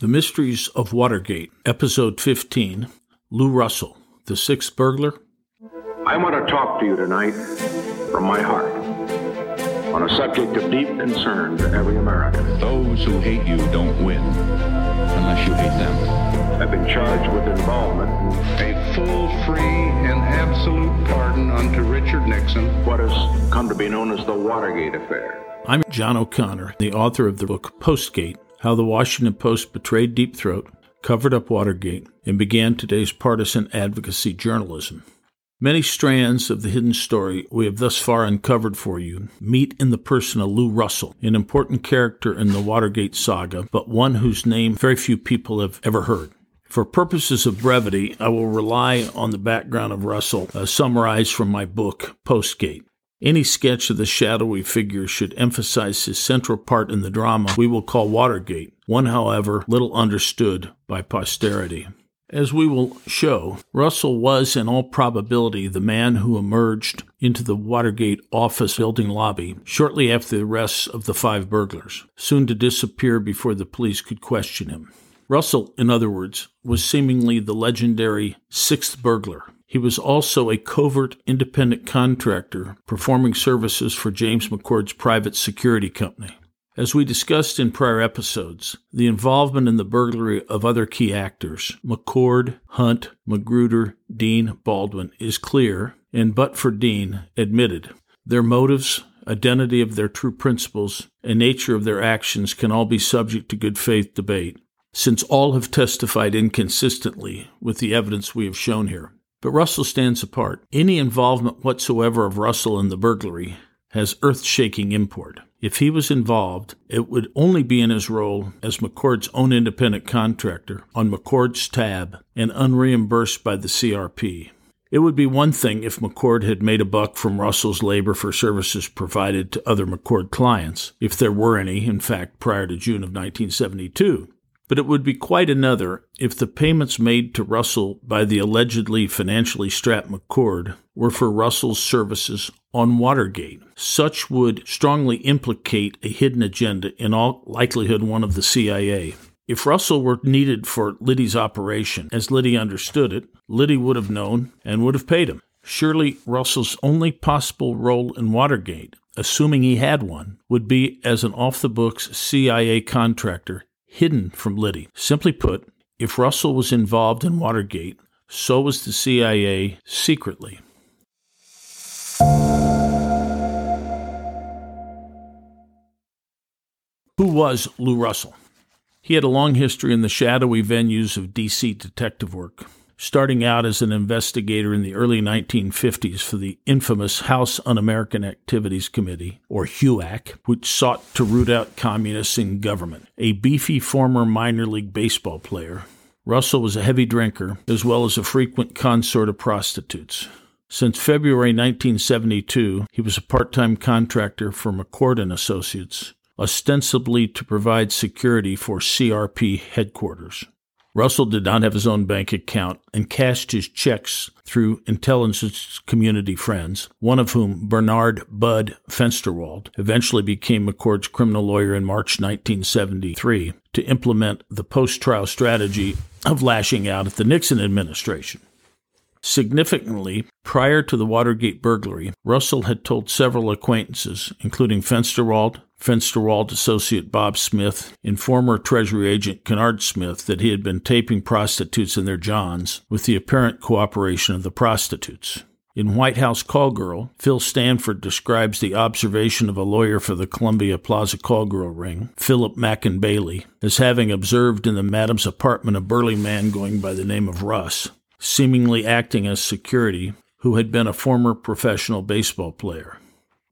The Mysteries of Watergate, Episode 15 Lou Russell, the sixth burglar. I want to talk to you tonight from my heart on a subject of deep concern to every American. Those who hate you don't win unless you hate them. I've been charged with involvement in A full, free, and absolute pardon unto Richard Nixon. what has come to be known as the Watergate affair. I'm John O'Connor, the author of the book Postgate How the Washington Post Betrayed Deep Throat, Covered Up Watergate, and Began Today's Partisan Advocacy Journalism. Many strands of the hidden story we have thus far uncovered for you meet in the person of Lou Russell, an important character in the Watergate saga, but one whose name very few people have ever heard. For purposes of brevity, I will rely on the background of Russell uh, summarized from my book, Postgate. Any sketch of the shadowy figure should emphasize his central part in the drama we will call Watergate, one, however, little understood by posterity. As we will show, Russell was, in all probability, the man who emerged into the Watergate office building lobby shortly after the arrests of the five burglars, soon to disappear before the police could question him. Russell, in other words, was seemingly the legendary sixth burglar. He was also a covert independent contractor performing services for James McCord's private security company. As we discussed in prior episodes, the involvement in the burglary of other key actors, McCord, Hunt, Magruder, Dean, Baldwin, is clear, and but for Dean, admitted. Their motives, identity of their true principals, and nature of their actions can all be subject to good faith debate, since all have testified inconsistently with the evidence we have shown here. But Russell stands apart. Any involvement whatsoever of Russell in the burglary has earth shaking import. If he was involved, it would only be in his role as McCord's own independent contractor on McCord's tab and unreimbursed by the CRP. It would be one thing if McCord had made a buck from Russell's labor for services provided to other McCord clients, if there were any, in fact, prior to June of 1972. But it would be quite another if the payments made to Russell by the allegedly financially strapped McCord were for Russell's services on Watergate. Such would strongly implicate a hidden agenda, in all likelihood, one of the CIA. If Russell were needed for Liddy's operation, as Liddy understood it, Liddy would have known and would have paid him. Surely Russell's only possible role in Watergate, assuming he had one, would be as an off the books CIA contractor hidden from Liddy. Simply put, if Russell was involved in Watergate, so was the CIA secretly. Who was Lou Russell? He had a long history in the shadowy venues of D.C. detective work, starting out as an investigator in the early 1950s for the infamous House Un American Activities Committee, or HUAC, which sought to root out communists in government. A beefy former minor league baseball player, Russell was a heavy drinker as well as a frequent consort of prostitutes. Since February 1972, he was a part-time contractor for McCord and Associates, ostensibly to provide security for CRP headquarters. Russell did not have his own bank account and cashed his checks through intelligence community friends, one of whom, Bernard Bud Fensterwald, eventually became McCord's criminal lawyer in March 1973 to implement the post trial strategy of lashing out at the Nixon administration. Significantly, prior to the Watergate burglary, Russell had told several acquaintances, including Fensterwald, Fensterwald associate Bob Smith, and former Treasury agent Kennard Smith, that he had been taping prostitutes in their johns with the apparent cooperation of the prostitutes. In White House Call Girl, Phil Stanford describes the observation of a lawyer for the Columbia Plaza Call Girl ring, Philip Mackin Bailey, as having observed in the madam's apartment a burly man going by the name of Russ, seemingly acting as security, who had been a former professional baseball player.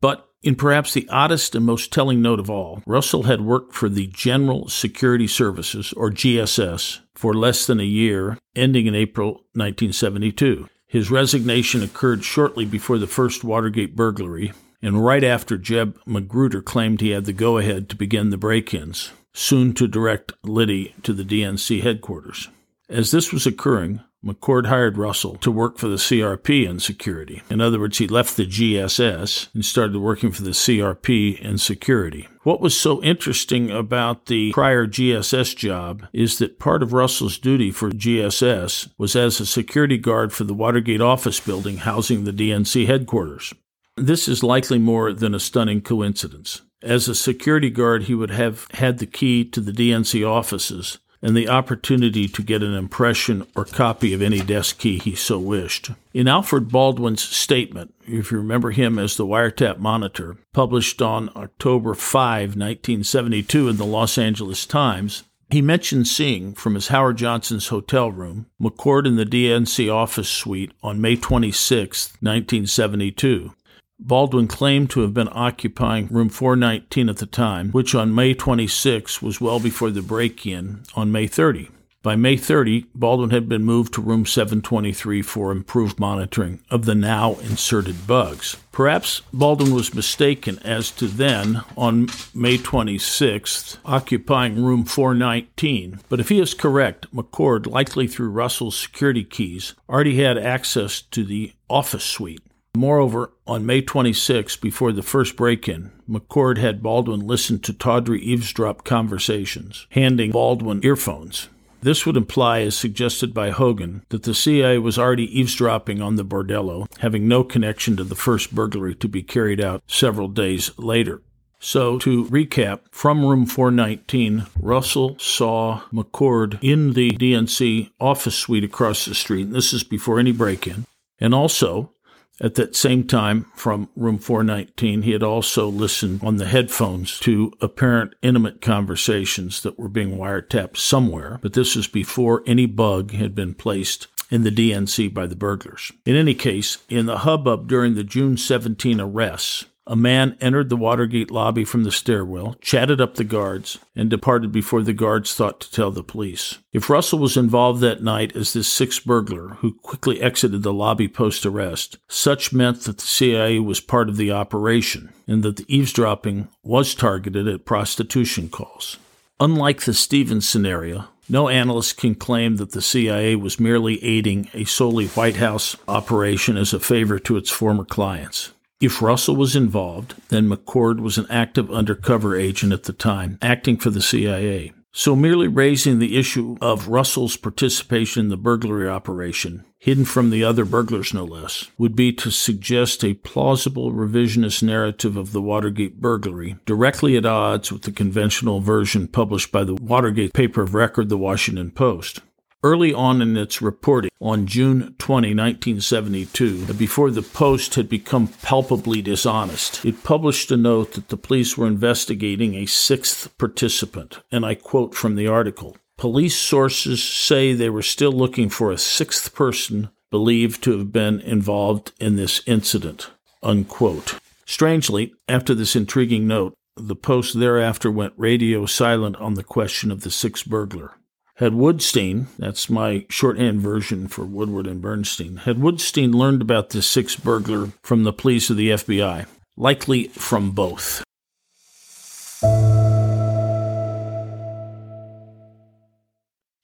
But in perhaps the oddest and most telling note of all, Russell had worked for the General Security Services, or GSS, for less than a year, ending in April 1972. His resignation occurred shortly before the first Watergate burglary, and right after Jeb Magruder claimed he had the go ahead to begin the break ins, soon to direct Liddy to the DNC headquarters. As this was occurring, McCord hired Russell to work for the CRP in security. In other words, he left the GSS and started working for the CRP in security. What was so interesting about the prior GSS job is that part of Russell's duty for GSS was as a security guard for the Watergate office building housing the DNC headquarters. This is likely more than a stunning coincidence. As a security guard, he would have had the key to the DNC offices and the opportunity to get an impression or copy of any desk key he so wished. In Alfred Baldwin's statement, if you remember him as the wiretap monitor, published on October 5, 1972 in the Los Angeles Times, he mentioned seeing from his Howard Johnson's hotel room McCord in the DNC office suite on May 26, 1972. Baldwin claimed to have been occupying room 419 at the time, which on May 26 was well before the break in on May 30. By May 30, Baldwin had been moved to room 723 for improved monitoring of the now inserted bugs. Perhaps Baldwin was mistaken as to then, on May 26th, occupying room 419. But if he is correct, McCord, likely through Russell's security keys, already had access to the office suite. Moreover, on May 26, before the first break in, McCord had Baldwin listen to tawdry eavesdrop conversations, handing Baldwin earphones. This would imply, as suggested by Hogan, that the CIA was already eavesdropping on the bordello, having no connection to the first burglary to be carried out several days later. So, to recap, from room 419, Russell saw McCord in the DNC office suite across the street. And this is before any break in. And also, at that same time, from room 419, he had also listened on the headphones to apparent intimate conversations that were being wiretapped somewhere, but this was before any bug had been placed in the DNC by the burglars. In any case, in the hubbub during the June 17 arrests, a man entered the Watergate lobby from the stairwell, chatted up the guards, and departed before the guards thought to tell the police. If Russell was involved that night as this sixth burglar who quickly exited the lobby post arrest, such meant that the CIA was part of the operation and that the eavesdropping was targeted at prostitution calls. Unlike the Stevens scenario, no analyst can claim that the CIA was merely aiding a solely White House operation as a favor to its former clients. If Russell was involved, then McCord was an active undercover agent at the time, acting for the CIA. So merely raising the issue of Russell's participation in the burglary operation, hidden from the other burglars no less, would be to suggest a plausible revisionist narrative of the Watergate burglary, directly at odds with the conventional version published by the Watergate paper of record, the Washington Post. Early on in its reporting, on June 20, 1972, before the Post had become palpably dishonest, it published a note that the police were investigating a sixth participant, and I quote from the article. Police sources say they were still looking for a sixth person believed to have been involved in this incident. Unquote. Strangely, after this intriguing note, the Post thereafter went radio silent on the question of the sixth burglar. Had Woodstein, that's my shorthand version for Woodward and Bernstein, had Woodstein learned about this sixth burglar from the police of the FBI? Likely from both.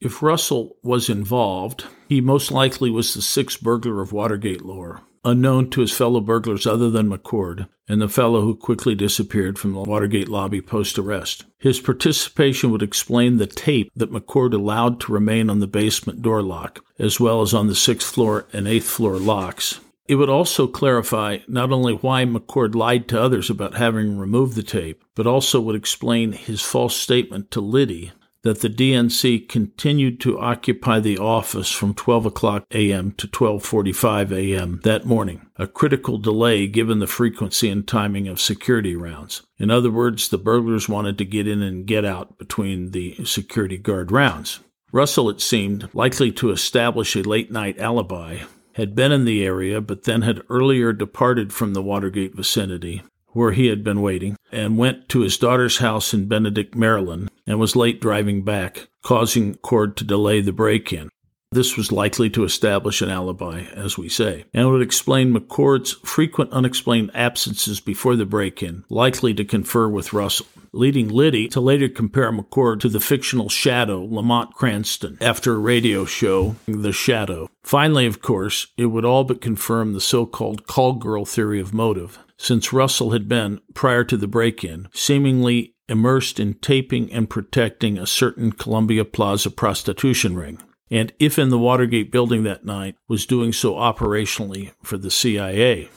If Russell was involved, he most likely was the sixth burglar of Watergate lore unknown to his fellow burglars other than McCord and the fellow who quickly disappeared from the Watergate lobby post arrest. His participation would explain the tape that McCord allowed to remain on the basement door lock, as well as on the sixth floor and eighth floor locks. It would also clarify not only why McCord lied to others about having removed the tape, but also would explain his false statement to Liddy that the DNC continued to occupy the office from 12 o'clock a.m. to 12:45 a.m. that morning, a critical delay given the frequency and timing of security rounds. In other words, the burglars wanted to get in and get out between the security guard rounds. Russell, it seemed, likely to establish a late night alibi, had been in the area but then had earlier departed from the Watergate vicinity where he had been waiting, and went to his daughter's house in Benedict, Maryland, and was late driving back, causing Cord to delay the break in. This was likely to establish an alibi, as we say, and would explain McCord's frequent unexplained absences before the break in, likely to confer with Russell, leading Liddy to later compare McCord to the fictional Shadow, Lamont Cranston, after a radio show, The Shadow. Finally, of course, it would all but confirm the so called call girl theory of motive, since Russell had been, prior to the break in, seemingly immersed in taping and protecting a certain Columbia Plaza prostitution ring and if in the Watergate building that night, was doing so operationally for the CIA.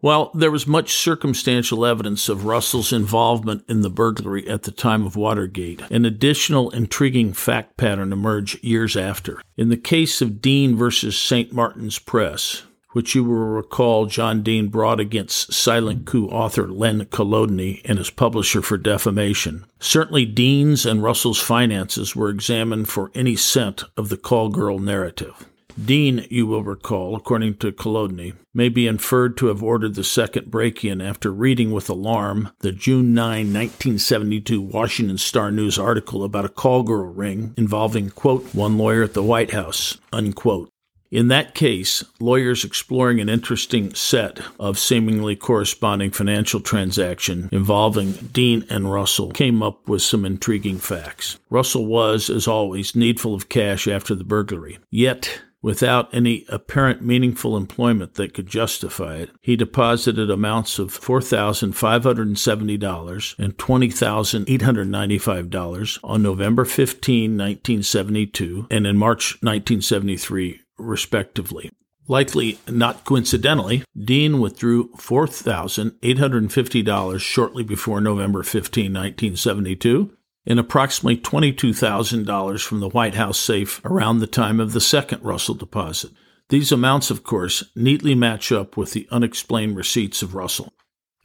While there was much circumstantial evidence of Russell's involvement in the burglary at the time of Watergate. An additional intriguing fact pattern emerged years after. In the case of Dean versus St. Martin's Press, which you will recall John Dean brought against Silent Coup author Len Colodny and his publisher for defamation. Certainly, Dean's and Russell's finances were examined for any scent of the call girl narrative. Dean, you will recall, according to Colodny, may be inferred to have ordered the second break in after reading with alarm the June 9, 1972 Washington Star News article about a call girl ring involving, quote, one lawyer at the White House, unquote. In that case, lawyers exploring an interesting set of seemingly corresponding financial transaction involving Dean and Russell came up with some intriguing facts. Russell was, as always, needful of cash after the burglary. Yet, without any apparent meaningful employment that could justify it, he deposited amounts of $4,570 and $20,895 on November 15, 1972, and in March 1973, respectively. Likely not coincidentally, Dean withdrew $4,850 shortly before November 15, 1972, and approximately $22,000 from the White House safe around the time of the second Russell deposit. These amounts, of course, neatly match up with the unexplained receipts of Russell.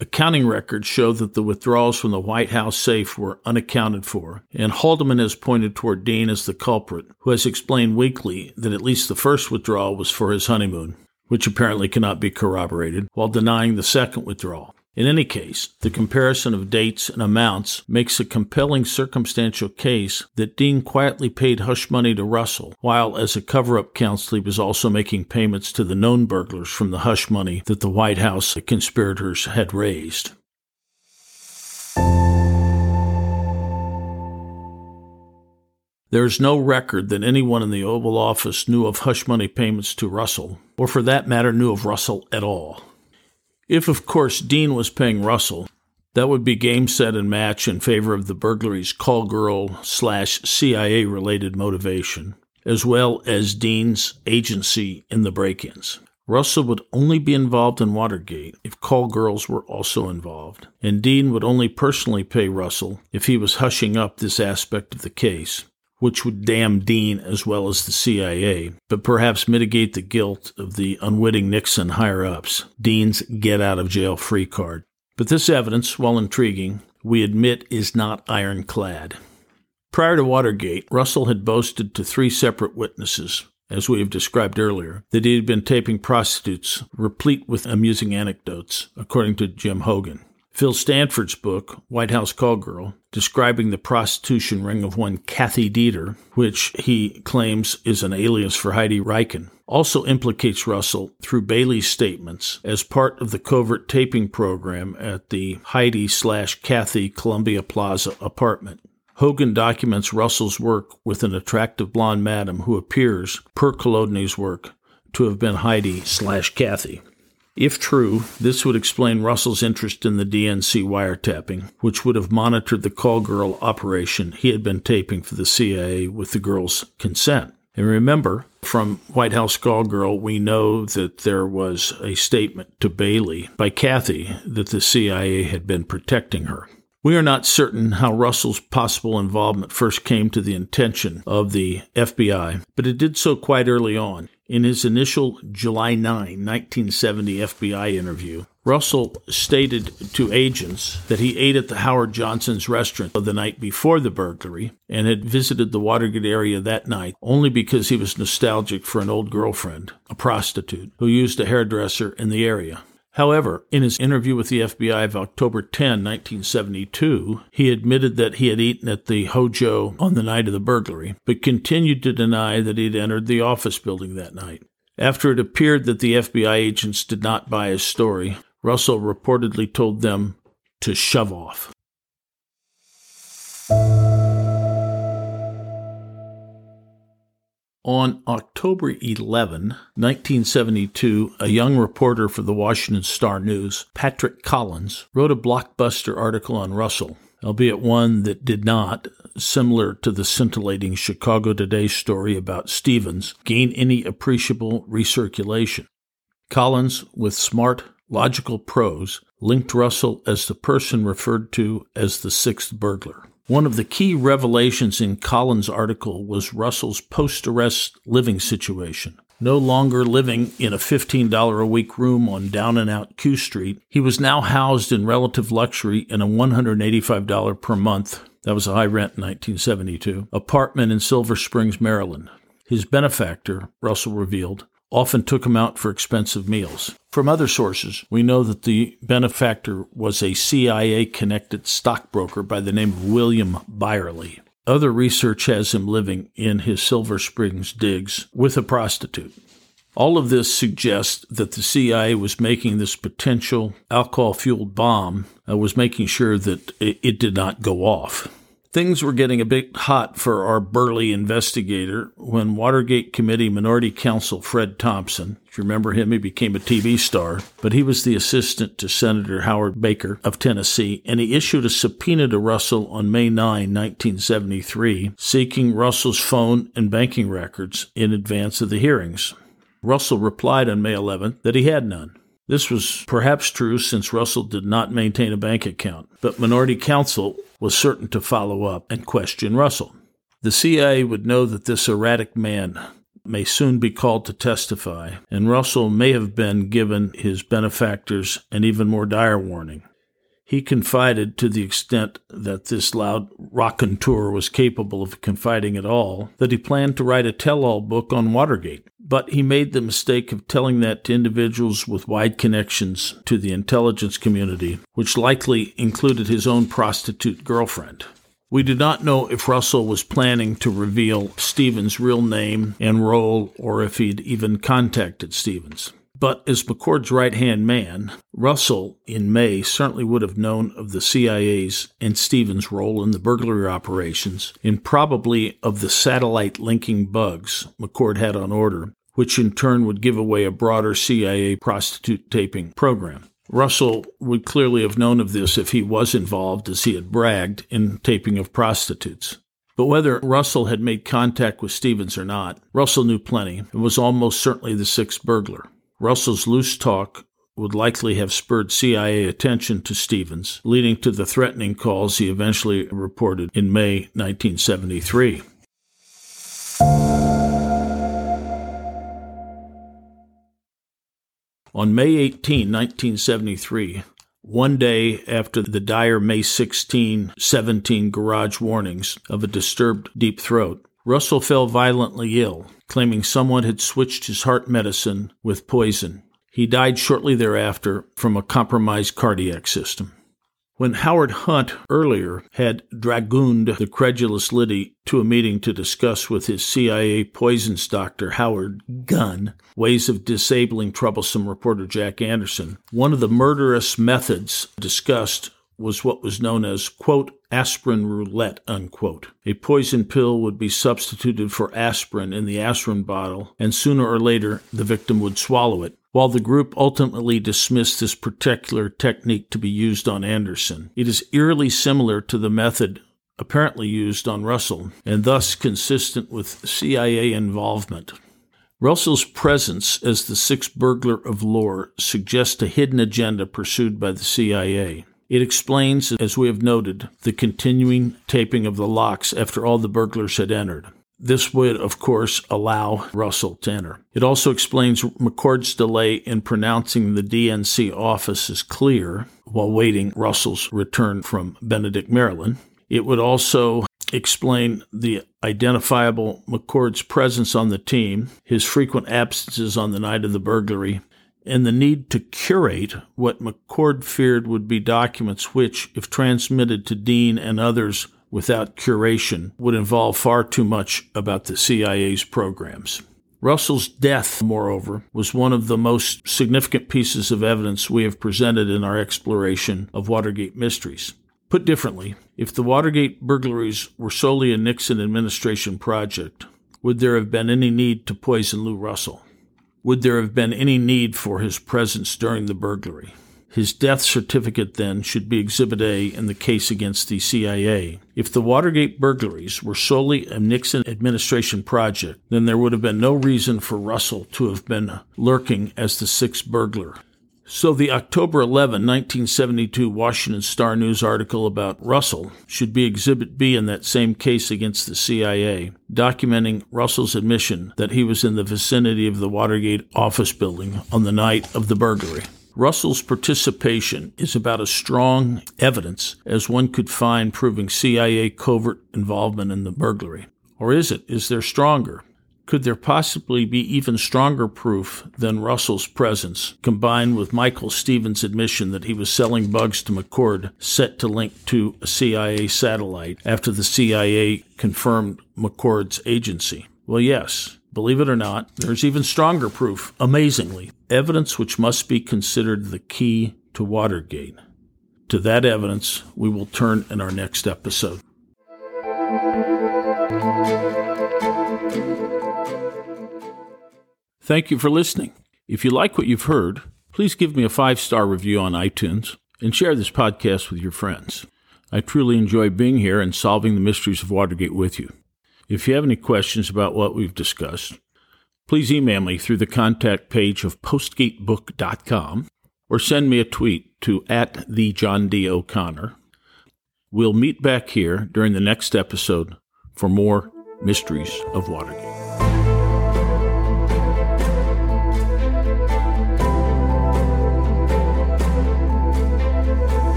Accounting records show that the withdrawals from the White House safe were unaccounted for, and Haldeman has pointed toward Dean as the culprit, who has explained weakly that at least the first withdrawal was for his honeymoon, which apparently cannot be corroborated, while denying the second withdrawal. In any case, the comparison of dates and amounts makes a compelling circumstantial case that Dean quietly paid hush money to Russell, while as a cover up counsel he was also making payments to the known burglars from the hush money that the White House conspirators had raised. There is no record that anyone in the Oval Office knew of hush money payments to Russell, or for that matter, knew of Russell at all. If, of course, Dean was paying Russell, that would be game, set, and match in favor of the burglary's call girl slash CIA related motivation, as well as Dean's agency in the break ins. Russell would only be involved in Watergate if call girls were also involved, and Dean would only personally pay Russell if he was hushing up this aspect of the case, which would damn Dean as well as the CIA, but perhaps mitigate the guilt of the unwitting Nixon higher ups, Dean's get out of jail free card. But this evidence, while intriguing, we admit is not ironclad. Prior to Watergate, Russell had boasted to three separate witnesses, as we have described earlier, that he had been taping prostitutes, replete with amusing anecdotes, according to Jim Hogan. Phil Stanford's book, White House Call Girl, describing the prostitution ring of one Kathy Dieter, which he claims is an alias for Heidi Rikan, also implicates Russell through Bailey's statements as part of the covert taping program at the Heidi slash Kathy Columbia Plaza apartment. Hogan documents Russell's work with an attractive blonde madam who appears, per Colodny's work, to have been Heidi slash Kathy. If true, this would explain Russell's interest in the DNC wiretapping, which would have monitored the call girl operation he had been taping for the CIA with the girl's consent. And remember, from White House Call Girl, we know that there was a statement to Bailey by Kathy that the CIA had been protecting her. We are not certain how Russell's possible involvement first came to the attention of the FBI, but it did so quite early on. In his initial July 9, 1970 FBI interview, Russell stated to agents that he ate at the Howard Johnson's restaurant the night before the burglary and had visited the Watergate area that night only because he was nostalgic for an old girlfriend, a prostitute, who used a hairdresser in the area. However, in his interview with the FBI of October 10, 1972, he admitted that he had eaten at the Hojo on the night of the burglary, but continued to deny that he had entered the office building that night. After it appeared that the FBI agents did not buy his story, Russell reportedly told them to shove off. On October 11, 1972, a young reporter for the Washington Star News, Patrick Collins, wrote a blockbuster article on Russell, albeit one that did not, similar to the scintillating Chicago Today story about Stevens, gain any appreciable recirculation. Collins, with smart, logical prose, linked Russell as the person referred to as the sixth burglar. One of the key revelations in Collins' article was Russell's post arrest living situation. No longer living in a $15 a week room on down and out Q Street, he was now housed in relative luxury in a $185 per month, that was a high rent in 1972, apartment in Silver Springs, Maryland. His benefactor, Russell revealed, often took him out for expensive meals. From other sources, we know that the benefactor was a CIA connected stockbroker by the name of William Byerly. Other research has him living in his Silver Springs digs with a prostitute. All of this suggests that the CIA was making this potential alcohol fueled bomb, uh, was making sure that it, it did not go off. Things were getting a bit hot for our burly investigator when Watergate Committee Minority Counsel Fred Thompson, if you remember him, he became a TV star, but he was the assistant to Senator Howard Baker of Tennessee, and he issued a subpoena to Russell on May 9, 1973, seeking Russell's phone and banking records in advance of the hearings. Russell replied on May 11 that he had none. This was perhaps true since Russell did not maintain a bank account, but minority counsel was certain to follow up and question Russell. The CIA would know that this erratic man may soon be called to testify, and Russell may have been given his benefactors an even more dire warning. He confided to the extent that this loud raconteur was capable of confiding at all that he planned to write a tell all book on Watergate. But he made the mistake of telling that to individuals with wide connections to the intelligence community, which likely included his own prostitute girlfriend. We do not know if Russell was planning to reveal Stevens' real name and role or if he'd even contacted Stevens. But as McCord's right hand man, Russell in May certainly would have known of the CIA's and Stevens' role in the burglary operations, and probably of the satellite linking bugs McCord had on order, which in turn would give away a broader CIA prostitute taping program. Russell would clearly have known of this if he was involved, as he had bragged, in taping of prostitutes. But whether Russell had made contact with Stevens or not, Russell knew plenty and was almost certainly the sixth burglar. Russell's loose talk would likely have spurred CIA attention to Stevens, leading to the threatening calls he eventually reported in May 1973. On May 18, 1973, one day after the dire May 16, 17 garage warnings of a disturbed deep throat, Russell fell violently ill, claiming someone had switched his heart medicine with poison. He died shortly thereafter from a compromised cardiac system. When Howard Hunt earlier had dragooned the credulous Liddy to a meeting to discuss with his CIA poisons doctor, Howard Gunn, ways of disabling troublesome reporter Jack Anderson, one of the murderous methods discussed was what was known as, quote, aspirin roulette, unquote. A poison pill would be substituted for aspirin in the aspirin bottle, and sooner or later the victim would swallow it. While the group ultimately dismissed this particular technique to be used on Anderson, it is eerily similar to the method apparently used on Russell, and thus consistent with CIA involvement. Russell's presence as the sixth burglar of lore suggests a hidden agenda pursued by the CIA. It explains, as we have noted, the continuing taping of the locks after all the burglars had entered. This would, of course, allow Russell to enter. It also explains McCord's delay in pronouncing the DNC office as clear while waiting Russell's return from Benedict, Maryland. It would also explain the identifiable McCord's presence on the team, his frequent absences on the night of the burglary, and the need to curate what McCord feared would be documents which, if transmitted to Dean and others without curation, would involve far too much about the CIA's programs. Russell's death, moreover, was one of the most significant pieces of evidence we have presented in our exploration of Watergate mysteries. Put differently, if the Watergate burglaries were solely a Nixon administration project, would there have been any need to poison Lou Russell? Would there have been any need for his presence during the burglary? His death certificate, then, should be Exhibit A in the case against the CIA. If the Watergate burglaries were solely a Nixon administration project, then there would have been no reason for Russell to have been lurking as the sixth burglar. So the October 11, 1972 Washington Star News article about Russell should be Exhibit B in that same case against the CIA, documenting Russell's admission that he was in the vicinity of the Watergate office building on the night of the burglary. Russell's participation is about as strong evidence as one could find proving CIA covert involvement in the burglary. Or is it? Is there stronger? Could there possibly be even stronger proof than Russell's presence, combined with Michael Stevens' admission that he was selling bugs to McCord set to link to a CIA satellite after the CIA confirmed McCord's agency? Well, yes. Believe it or not, there's even stronger proof, amazingly, evidence which must be considered the key to Watergate. To that evidence, we will turn in our next episode. Thank you for listening. If you like what you've heard, please give me a five star review on iTunes and share this podcast with your friends. I truly enjoy being here and solving the mysteries of Watergate with you. If you have any questions about what we've discussed, please email me through the contact page of postgatebook.com or send me a tweet to at the John D. O'Connor. We'll meet back here during the next episode for more mysteries of Watergate.